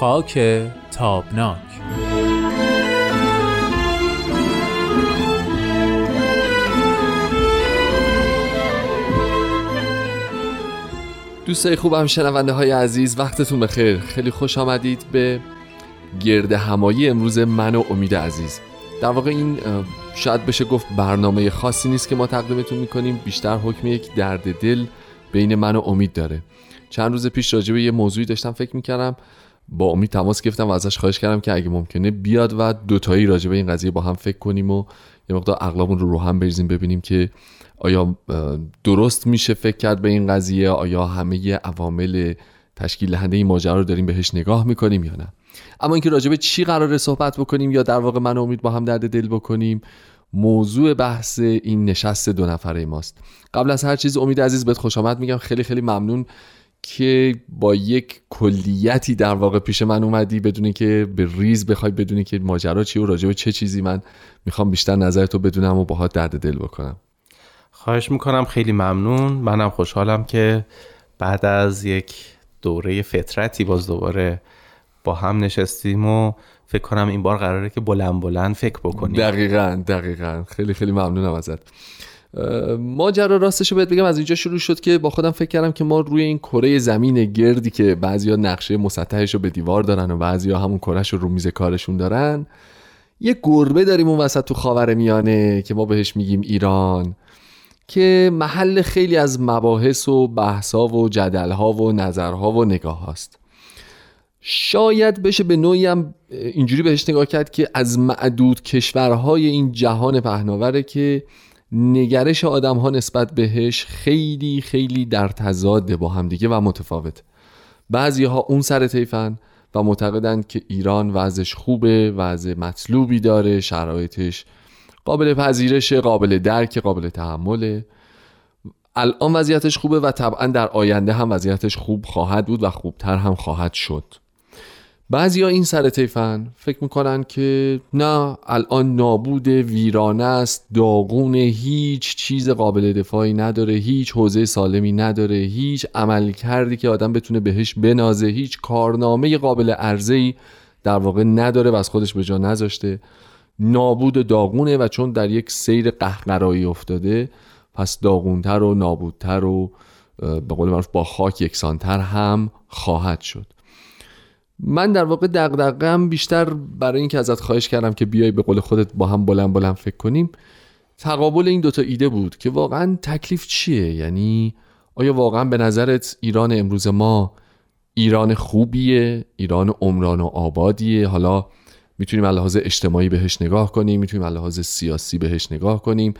خاک تابناک. دوستای خوبم شنونده های عزیز وقتتون بخیر. خیلی خوش آمدید به گرد همایی امروز من و امید عزیز. در واقع این شاید بشه گفت برنامه خاصی نیست که ما تقدیمتون می‌کنیم. بیشتر حکم یک درد دل بین من و امید داره. چند روز پیش راجع به یه موضوعی داشتم فکر می‌کردم. با امید تماس گرفتم و ازش خواهش کردم که اگه ممکنه بیاد و دوتایی راجع به این قضیه با هم فکر کنیم و یه مقدار عقلمون رو رو هم بریزیم ببینیم که آیا درست میشه فکر کرد به این قضیه؟ آیا همه عوامل تشکیل دهنده این ماجرا رو داریم بهش نگاه می‌کنیم یا نه؟ اما اینکه راجع به چی قرار صحبت بکنیم یا در واقع من امید با هم درد دل بکنیم موضوع بحث این نشست دو نفره ماست. قبل از هر چیز امید عزیز بهت خوش آمد. میگم خیلی خیلی ممنون که با یک کلیتی در واقع پیش من اومدی بدونی که به ریز بخوای بدونی که ماجرا چی و راجع به چه چیزی من می‌خوام بیشتر نظرتو بدونم و باهات درد دل بکنم. خواهش می‌کنم خیلی ممنون. منم خوشحالم که بعد از یک دوره فطرتی باز دوباره با هم نشستیم و فکر کنم این بار قراره که بلند بلند فکر بکنیم. دقیقا دقیقا. خیلی خیلی ممنونم ازت. ماجرا راستش بهت بگم از اینجا شروع شد که با خودم فکر کردم که ما روی این کره زمین گردی که بعضیا نقشه مسطحش رو به دیوار دارن و بعضیا همون کرهش رو رو میز کارشون دارن یه گربه داریم اون وسط تو خاور میانه که ما بهش میگیم ایران که محل خیلی از مباحث و بحثا و جدلها و نظرها و نگاه هاست. شاید بشه به نوعی هم اینجوری بهش نگاه کرد که از معدود کشورهای این جهان پهناوره که نگرش آدم ها نسبت بهش خیلی خیلی در تضاده با همدیگه و متفاوت. بعضی ها اون سر تیفن و معتقدند که ایران وضعش خوبه وضع مطلوبی داره شرایطش قابل پذیرش قابل درک قابل تحمله. الان وضعیتش خوبه و طبعا در آینده هم وضعیتش خوب خواهد بود و خوبتر هم خواهد شد. بعضی این سر تیفن فکر می‌کنن که نه الان نابود ویرانه است داغون هیچ چیز قابل دفاعی نداره هیچ حوزه سالمی نداره هیچ عمل کردی که آدم بتونه بهش بنازه هیچ کارنامه قابل ارزهی در واقع نداره و از خودش به جا نذاشته. نابود داغونه و چون در یک سیر قهقرایی افتاده پس داغونتر و نابودتر و به قول معروف با خاک یکسانتر هم خواهد شد. من در واقع دقدقم بیشتر برای اینکه ازت خواهش کردم که بیای به قول خودت با هم بلند بلند فکر کنیم. تقابل این دوتا ایده بود که واقعا تکلیف چیه؟ یعنی آیا واقعا به نظرت ایران امروز ما ایران خوبیه؟ ایران عمران و آبادیه؟ حالا می‌تونیم لحاظ اجتماعی بهش نگاه کنیم می‌تونیم لحاظ سیاسی بهش نگاه کنیم.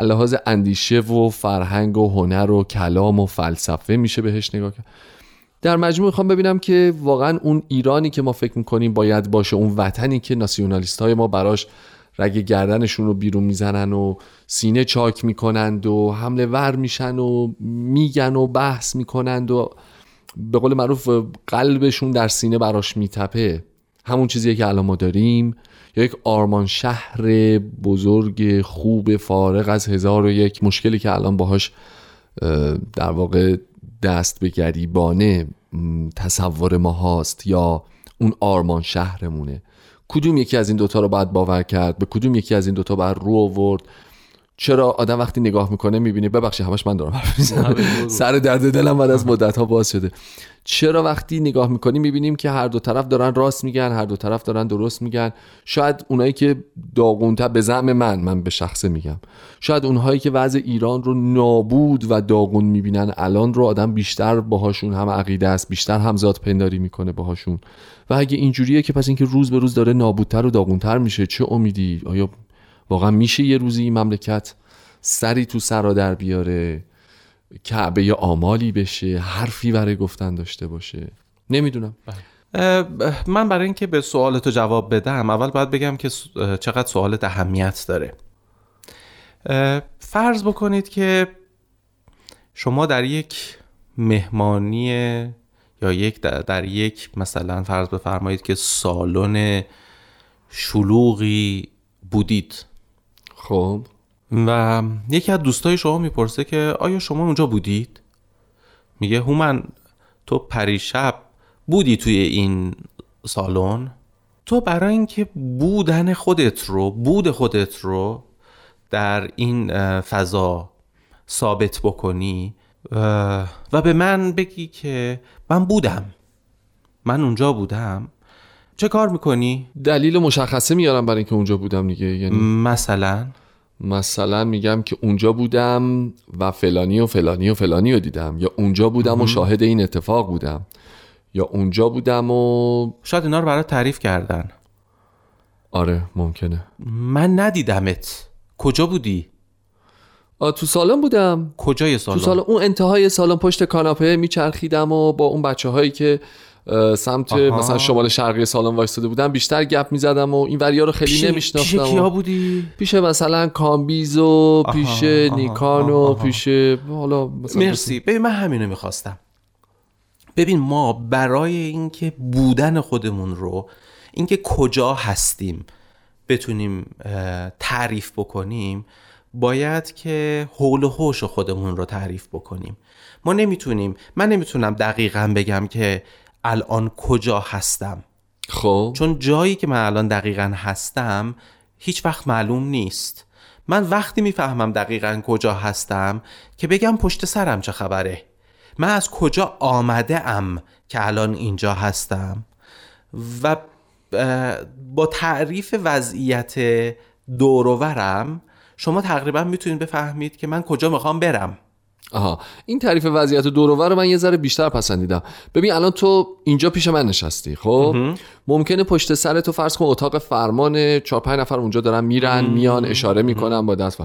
لحاظ اندیشه و فرهنگ و هنر و کلام و فلسفه میشه بهش نگاه کرد. در مجموع می‌خوام ببینم که واقعا اون ایرانی که ما فکر می‌کنیم باید باشه اون وطنی که ناسیونالیست های ما براش رگ گردنشون رو بیرون می‌زنن و سینه چاک می‌کنند و حمله ور میشن و میگن و بحث می‌کنند و به قول معروف قلبشون در سینه براش میتپه. همون چیزی که الان ما داریم. یا یک آرمان شهر بزرگ خوب فارغ از هزار و یک مشکلی که الان باهاش در واقع دست به گریبانه تصور ما هاست یا اون آرمان شهرمونه. کدوم یکی از این دوتا رو باید باور کرد؟ به کدوم یکی از این دوتا باید رو آورد؟ چرا آدم وقتی نگاه می‌کنه می‌بینه ببخشید همش من دارم سر درد دلم بعد از مدت ها باز شده. چرا وقتی نگاه می‌کنیم می‌بینیم که هر دو طرف دارن راست میگن هر دو طرف دارن درست میگن. شاید اونایی که داغونتر به زعم من من به شخصه میگم. شاید اونهایی که وضع ایران رو نابود و داغون می‌بینن الان رو آدم بیشتر باهاشون هم عقیده است بیشتر هم ذات پنداری می‌کنه باهاشون. و اگه اینجوریه که پس اینکه روز به روز داره نابودتر و داغونتر میشه چه امیدی؟ آیا واقعا میشه یه روزی این مملکت سری تو سرا در بیاره کعبه آمالی بشه حرفی برای گفتن داشته باشه. نمی‌دونم. من برای اینکه به سوالتو جواب بدم اول باید بگم که چقدر سوالت اهمیت داره. فرض بکنید که شما در یک مهمانی یا یک در, یک مثلا فرض بفرمایید که سالن شلوغی بودید. خب. و یکی از دوستای شما می‌پرسه که آیا شما اونجا بودید؟ میگه هومن تو پریشب بودی توی این سالن؟ تو برای اینکه بودن خودت رو بود خودت رو در این فضا ثابت بکنی و به من بگی که من بودم. من اونجا بودم. چه کار می‌کنی؟ دلیل مشخصه میارم برای اینکه اونجا بودم دیگه یعنی مثلا مثلا میگم که اونجا بودم و فلانی و فلانی و فلانی رو دیدم یا اونجا بودم و شاهد این اتفاق بودم یا اونجا بودم و شاید اینا رو برات تعریف کردن آره ممکنه من ندیدمت کجا بودی؟ تو سالن بودم کجای تو سالن؟ سالن اون انتهای سالن پشت کاناپه میچرخیدم و با اون بچه هایی که سمت آها. مثلا شمال شرقی سالن وایستاده بودم بیشتر گپ می‌زدم و این وریا رو خیلی پیش- پیش نمیشناختم کیا و بودی؟ پیش مثلا کامبیز و پیش آها، نیکان و آها. پیش حالا مثلا مرسی ببین من همینو می‌خواستم ببین ما برای اینکه بودن خودمون رو اینکه کجا هستیم بتونیم تعریف بکنیم باید که حول و حوش خودمون رو تعریف بکنیم ما نمی‌تونیم من نمی‌تونم دقیقا بگم که الان کجا هستم. خب. چون جایی که من الان دقیقا هستم هیچ وقت معلوم نیست. من وقتی می‌فهمم دقیقا کجا هستم که بگم پشت سرم چه خبره. من از کجا آمده ام که الان اینجا هستم؟ و با تعریف وضعیت دوروورم شما تقریبا می‌تونید بفهمید که من کجا می‌خوام برم. آها این تعریف وضعیت دوروبر رو من یه ذره بیشتر پسندیدم. ببین الان تو اینجا پیش من نشستی خب؟ ممکنه پشت سر تو فرض کن اتاق فرمان چهار پنج نفر اونجا دارن میرن میان اشاره می‌کنن با دست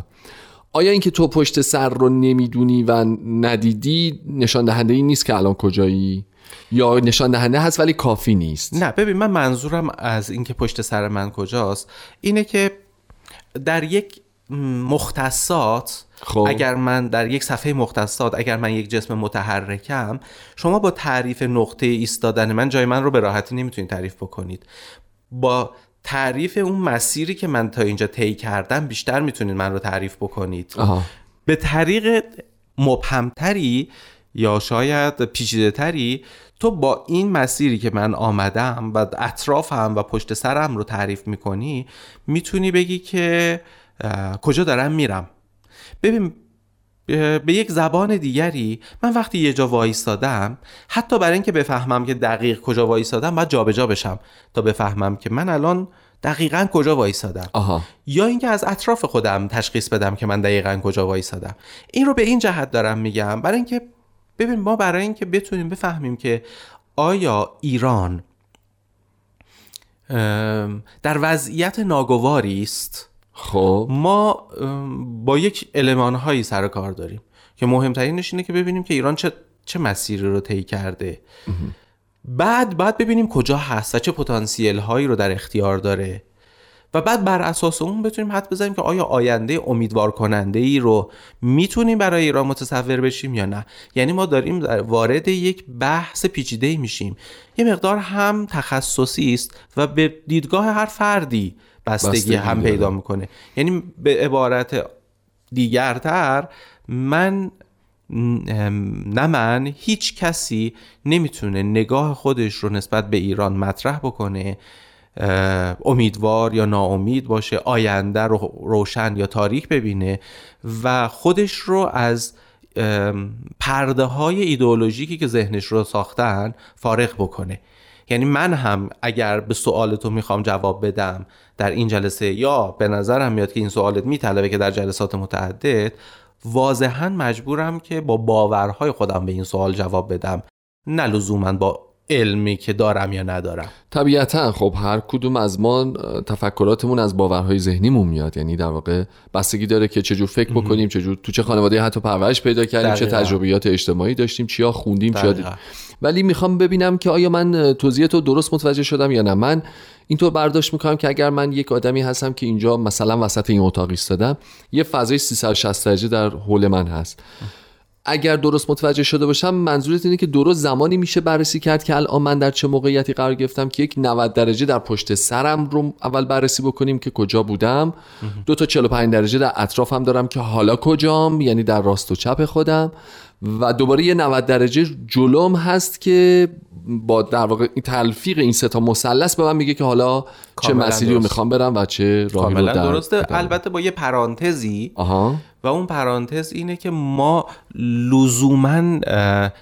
آیا اینکه تو پشت سر رو نمی‌دونی و ندیدی نشان دهنده این نیست که الان کجایی؟ یا نشان دهنده هست ولی کافی نیست؟ نه ببین من منظورم از اینکه پشت سر من کجاست اینه که در یک مختصات خب. اگر من در یک صفحه مختصات اگر من یک جسم متحرکم شما با تعریف نقطه ایستادن من جای من رو به راحتی نمی‌تونید تعریف بکنید. با تعریف اون مسیری که من تا اینجا طی کردم بیشتر می‌تونید من رو تعریف بکنید. آها. به طریق مبهمتری یا شاید پیچیده تری تو با این مسیری که من آمدم و اطرافم و پشت سرم رو تعریف می‌کنی می‌تونی بگی که کجا دارم میرم. ببین به یک زبان دیگری من وقتی یه جا وایستادم حتی برای اینکه بفهمم که دقیق کجا وایستادم باید جابجا بشم تا بفهمم که من الان دقیقا کجا وایستادم. آها. یا اینکه از اطراف خودم تشخیص بدم که من دقیقا کجا وایسادم این رو به این جهت دارم میگم. برای اینکه ببین ما برای اینکه بتونیم بفهمیم که آیا ایران در وضعیت ناگواری است؟ خب. ما با یک علمان هایی سر کار داریم که مهمترینش اینه که ببینیم که ایران چه چه مسیری رو طی کرده. بعد بعد ببینیم کجا هست و چه پتانسیل هایی رو در اختیار داره. و بعد بر اساس اون بتونیم حد بزنیم که آیا آینده امیدوار کننده ای رو می‌تونیم برای ایران متصور بشیم یا نه. یعنی ما داریم وارد یک بحث پیچیده میشیم. یه مقدار هم تخصصی است و به دیدگاه هر فردی بستگی, بستگی هم داره. پیدا می‌کنه یعنی به عبارت دیگرتر من نه من هیچ کسی نمی‌تونه نگاه خودش رو نسبت به ایران مطرح بکنه امیدوار یا ناامید باشه آینده رو روشن یا تاریک ببینه و خودش رو از پرده های ایدئولوژیکی که ذهنش رو ساختن فارغ بکنه یعنی من هم اگر به سوال تو می‌خوام جواب بدم در این جلسه یا به نظرم میاد که این سوالت میطلبه که در جلسات متعدد واضحا مجبورم که با باورهای خودم به این سوال جواب بدم نه لزوما با علمی که دارم یا ندارم طبیعتا خب هر کدوم از ما تفکراتمون از باورهای ذهنیمون میاد یعنی در واقع بستگی داره که چجور فکر بکنیم چجور تو چه خانواده حتی پرورش پیدا کردیم چه دقیقاً. تجربیات اجتماعی داشتیم چیا خوندیم چیا دقیقاً. دیدیم ولی می‌خوام ببینم که آیا من توضیح تو درست متوجه شدم یا نه. من اینطور برداشت می‌کنم که اگر من یک آدمی هستم که اینجا مثلا وسط این اتاق ایستادم یه فضای 360 درجه در حول من هست. اگر درست متوجه شده باشم منظورت اینه که درست زمانی میشه بررسی کرد که الان من در چه موقعیتی قرار گرفتم که یک 90 درجه در پشت سرم رو اول بررسی بکنیم که کجا بودم. دو تا 45 درجه در اطرافم دارم که حالا کجام یعنی در راست و چپ خودم. و دوباره یه 90 درجه جلوم هست که با در واقع این تلفیق این سه تا مثلث به من میگه که حالا چه مسیری رو. می‌خوام برم و چه راهی رو در درسته. ادامه. البته با یه پرانتزی. آها. و اون پرانتز اینه که ما لزوما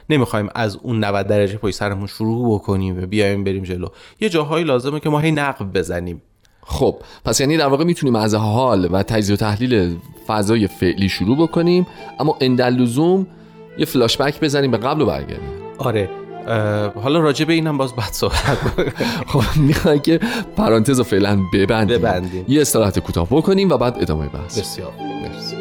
نمی‌خوایم از اون 90 درجه پشت سرمون شروع بکنیم و بیایم بریم جلو. یه جاهایی لازمه که ما هی نقب بزنیم. خب پس یعنی در واقع می‌تونیم از حال و تجزیه و تحلیل فضای فعلی شروع بکنیم اما اندل لزوم یه فلاش بک بزنیم به قبل و برگردیم آره حالا راجع به اینم باز بعد صحبت. خب می‌خوای که پرانتز رو فعلا ببندیم ببندیم. یه استراحت کوتاه بکنیم و بعد ادامه بحث بسیار مرسی.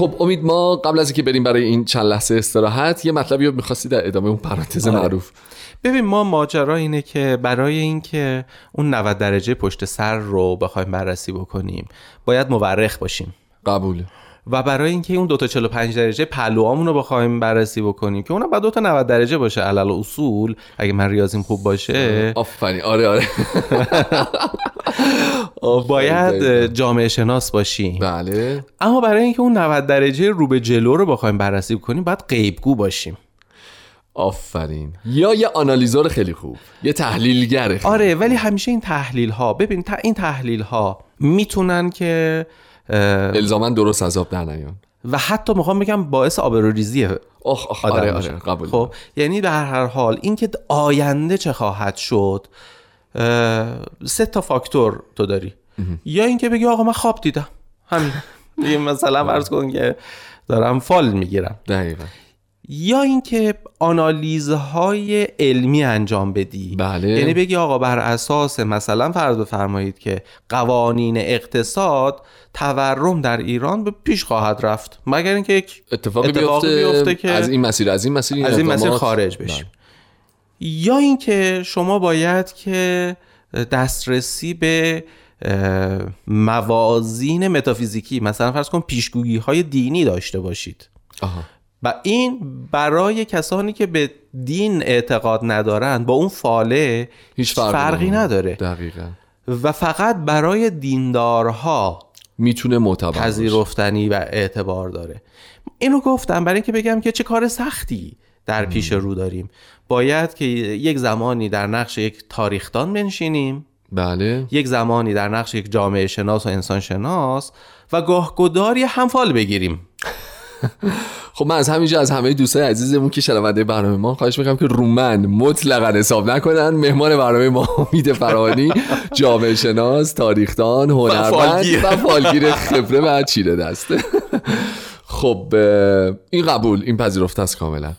خب امید ما قبل از اینکه بریم برای این چند لحظه استراحت یه مطلبی رو می‌خواستی در ادامه اون پرانتز آره. معروف. ببین ما ماجرا اینه که برای اینکه اون 90 درجه پشت سر رو بخوایم بررسی بکنیم باید مورخ باشیم. قبول. و برای اینکه اون دو تا 45 درجه پهلوامون رو بخوایم بررسی بکنیم که اونم بعد دو تا 90 درجه باشه. علل اصول اگه من ریاضیم خوب باشه. آفرین. آره آره. باید. جامعه شناس باشیم بله اما برای اینکه اون 90 درجه رو به جلو رو بخوایم بررسی کنیم باید غیبگو باشیم آفرین یا یه آنالیزور خیلی خوب یه تحلیلگر خیلی. آره ولی همیشه این تحلیل ها ببین تا این تحلیل ها می‌تونن که الزاما درست از آب در نیان و حتی می‌خوام بگم باعث آبروریزیه آخ آخ آره. آره قبول خب یعنی در هر حال اینکه آینده چه خواهد شد سه تا فاکتور تو داری. یا اینکه بگی آقا من خواب دیدم. همین. دیگه مثلا فرض کن که دارم فال می‌گیرم. دقیقا. یا اینکه آنالیزهای علمی انجام بدی. بله. یعنی بگی آقا بر اساس مثلا فرض بفرمایید که قوانین اقتصاد تورم در ایران به پیش خواهد رفت. مگر اینکه یک اتفاقی, اتفاقی بیفته, بیفته که از این مسیر از این مسیر این از این مسیر خارج بشیم. یا اینکه شما باید که دسترسی به موازین متافیزیکی مثلا فرض کن پیشگویی های دینی داشته باشید. آها. و این برای کسانی که به دین اعتقاد ندارند با اون فاله هیچ فرقی, فرقی نداره. دقیقا. و فقط برای دیندارها می‌تونه معتبر. پذیرفتنی و اعتبار داره. اینو گفتم برای اینکه بگم که چه کار سختی در پیش رو داریم. باید که یک زمانی در نقش یک تاریخدان بنشینیم. بله. یک زمانی در نقش یک جامعه شناس و انسان شناس و گاه گداری هم فال بگیریم. خب من از همینجا از همه دوستای عزیزمون که شنونده برنامه ما خواهش می‌کنم که رومن مطلقا حساب نکنن. مهمان برنامه ما امید فرانی جامعه شناس تاریخدان هنرمند. و فالگیر خبره و چیره دسته خب این قبول این پذیرفته است کاملا.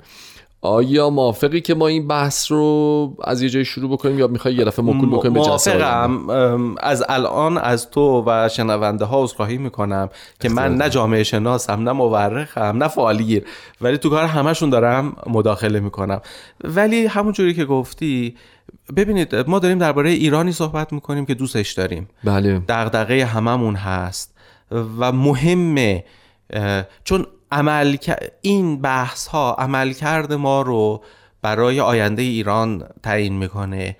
آیا موافقی که ما این بحث رو از یه جای شروع بکنیم یا می‌خوای یه دفعه مکول بکنیم به جلسه از الان از تو و شنونده ها عذرخواهی می‌کنم که من نه جامعه شناسم نه مورخم نه فعالگیر ولی تو کار همشون دارم مداخله می‌کنم. ولی همون جوری که گفتی ببینید ما داریم درباره ایرانی صحبت می‌کنیم که دوستش داریم. بله. دغدغه هممون هست. و مهمه چون عمل این بحث ها عملکرد ما رو برای آینده ایران تعیین می‌کنه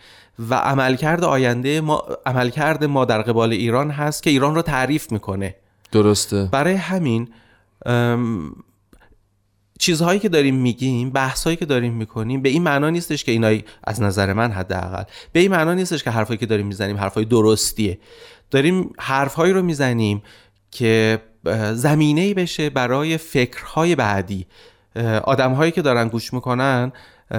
و عملکرد آینده ما عملکرد ما در قبال ایران هست که ایران رو تعریف می‌کنه. درسته. برای همین ام، چیزهایی که داریم میگیم بحثهایی که داریم می‌کنیم به این معنا نیستش که اینایی از نظر من حداقل به این معنا نیستش که حرفایی که داریم می‌زنیم حرفای درستیه. داریم حرفهایی رو می‌زنیم که زمینه بشه برای فکرهای بعدی. آدمهایی که دارن گوش می‌کنن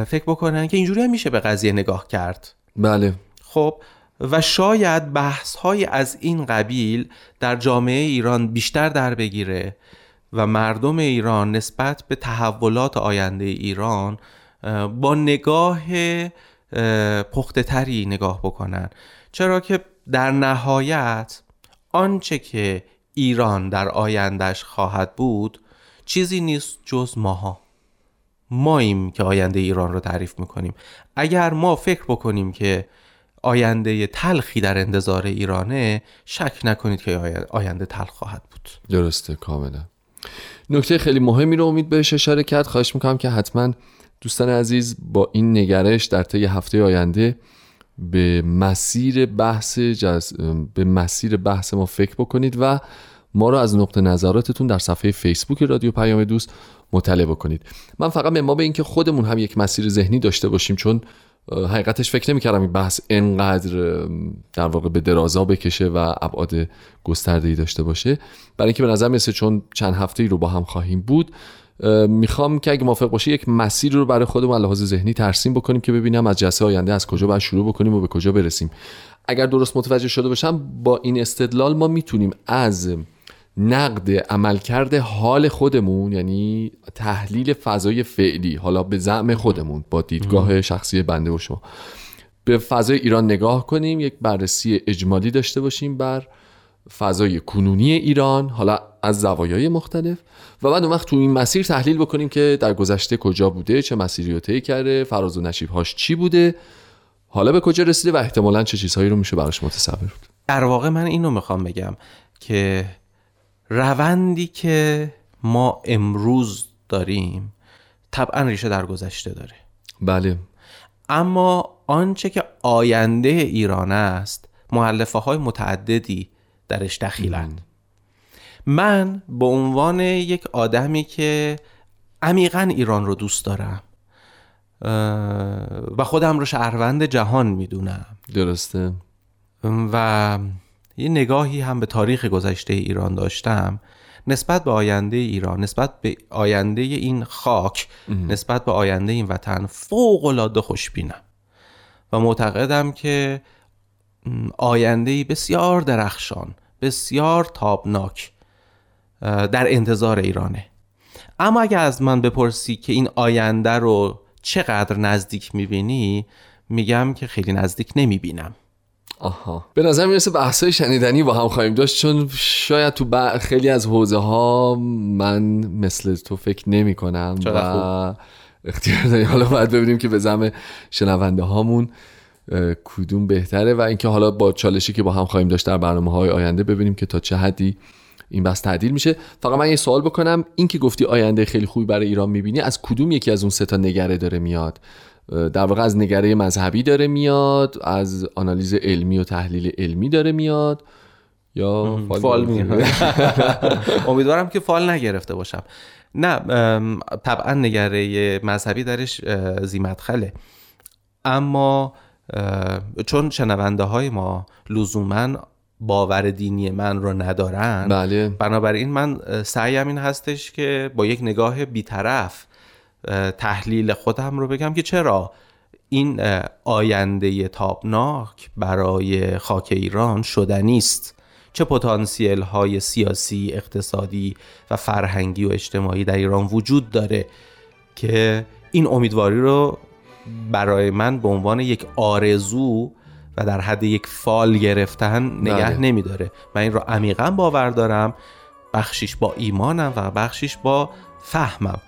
فکر بکنن که اینجوری هم میشه به قضیه نگاه کرد. بله. خب و شاید بحث های از این قبیل در جامعه ایران بیشتر در بگیره و مردم ایران نسبت به تحولات آینده ایران با نگاه پخته تری نگاه بکنن. چرا که در نهایت آنچه که ایران در آیندهش خواهد بود چیزی نیست جز ماها. ماییم که آینده ایران رو تعریف می‌کنیم. اگر ما فکر بکنیم که آینده تلخی در انتظار ایرانه شک نکنید که آینده تلخ خواهد بود. درسته کاملا. نکته خیلی مهمی رو امید بهش اشاره کرد. خواهش می‌کنم که حتما دوستان عزیز با این نگرش در طی هفته آینده به مسیر بحث جز... به مسیر بحث ما فکر بکنید و ما رو از نقطه نظراتتون در صفحه فیسبوک رادیو پیام دوست مطلع بکنید. من فقط به ما به اینکه خودمون هم یک مسیر ذهنی داشته باشیم چون حقیقتش فکر نمی کردم این بحث انقدر در واقع به درازا بکشه و ابعاد گسترده ای داشته باشه. برای اینکه به نظر می‌رسه چون چند هفته ای رو با هم خواهیم بود می‌خوام که اگه موافق باشه یک مسیر رو برای خودمون لحاظ ذهنی ترسیم بکنیم که ببینم از جلسه آینده از کجا باید شروع بکنیم و به کجا برسیم. اگر درست متوجه شده باشم با این استدلال ما می‌تونیم از نقد عملکرد حال خودمون یعنی تحلیل فضای فعلی حالا به زعم خودمون با دیدگاه شخصی بنده و شما به فضای ایران نگاه کنیم یک بررسی اجمالی داشته باشیم بر فضای کنونی ایران حالا از زوایای مختلف. و بعد اون وقت تو این مسیر تحلیل بکنیم که در گذشته کجا بوده چه مسیری رو طی کرده فراز و نشیبهاش چی بوده حالا به کجا رسیده و احتمالا چه چیزهایی رو میشه براش متصور بود. در واقع من اینو می‌خوام بگم که روندی که ما امروز داریم طبعا ریشه در گذشته داره. بله. اما آنچه که آینده ایران است معلفه های متعددی درش دخیلند من به عنوان یک آدمی که عمیقا ایران رو دوست دارم و خودم رو شهروند جهان می‌دونم. درسته. و یه نگاهی هم به تاریخ گذشته ایران داشتم نسبت به آینده ایران نسبت به آینده این خاک نسبت به آینده این وطن فوق العاده خوشبینم. و معتقدم که آینده بسیار درخشان. بسیار تابناک در انتظار ایرانه. اما اگر از من بپرسی که این آینده رو چقدر نزدیک می‌بینی میگم که خیلی نزدیک نمی‌بینم. آها. به نظر می‌رسه بحثای شنیدنی با هم خواهیم داشت چون شاید تو خیلی از حوزه ها من مثل تو فکر نمی کنم و اختیار داریم. حالا باید ببینیم که به زم شنونده هامون کدوم بهتره و اینکه حالا با چالشی که با هم خواهیم داشت در برنامه های آینده ببینیم که تا چه حدی این بس تعدیل میشه. فقط من یه سوال بکنم. این که گفتی آینده خیلی خوبی برای ایران می‌بینی از کدوم یکی از اون سه تا نگره داره میاد؟ در واقع از نگره مذهبی داره میاد از آنالیز علمی و تحلیل علمی داره میاد یا فال, می امیدوارم که فال نگرفته باشم. نه طبعا نگره مذهبی درش زیمت خله اما چون شنونده های ما لزوما باور دینی من رو ندارن بله. بنابراین من سعیم این هستش که با یک نگاه بیطرف تحلیل خودم رو بگم که چرا این آینده تابناک برای خاک ایران شدنی است چه پتانسیل های سیاسی، اقتصادی و فرهنگی و اجتماعی در ایران وجود داره که این امیدواری رو برای من به عنوان یک آرزو و در حد یک فال گرفتن نگه بله. نمیداره. من این رو عمیقا باور دارم. بخشیش با ایمانم و بخشیش با فهمم.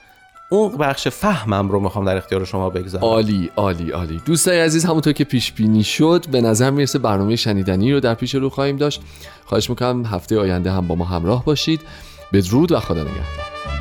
اون بخش فهمم رو می‌خوام در اختیار شما بگذارم. عالی عالی عالی. دوستای عزیز همونطور که پیش بینی شد به نظر می‌رسه برنامه شنیدنی رو در پیش رو خواهیم داشت. خواهش می‌کنم هفته آینده هم با ما همراه باشید. بدرود و خدا نگهدار.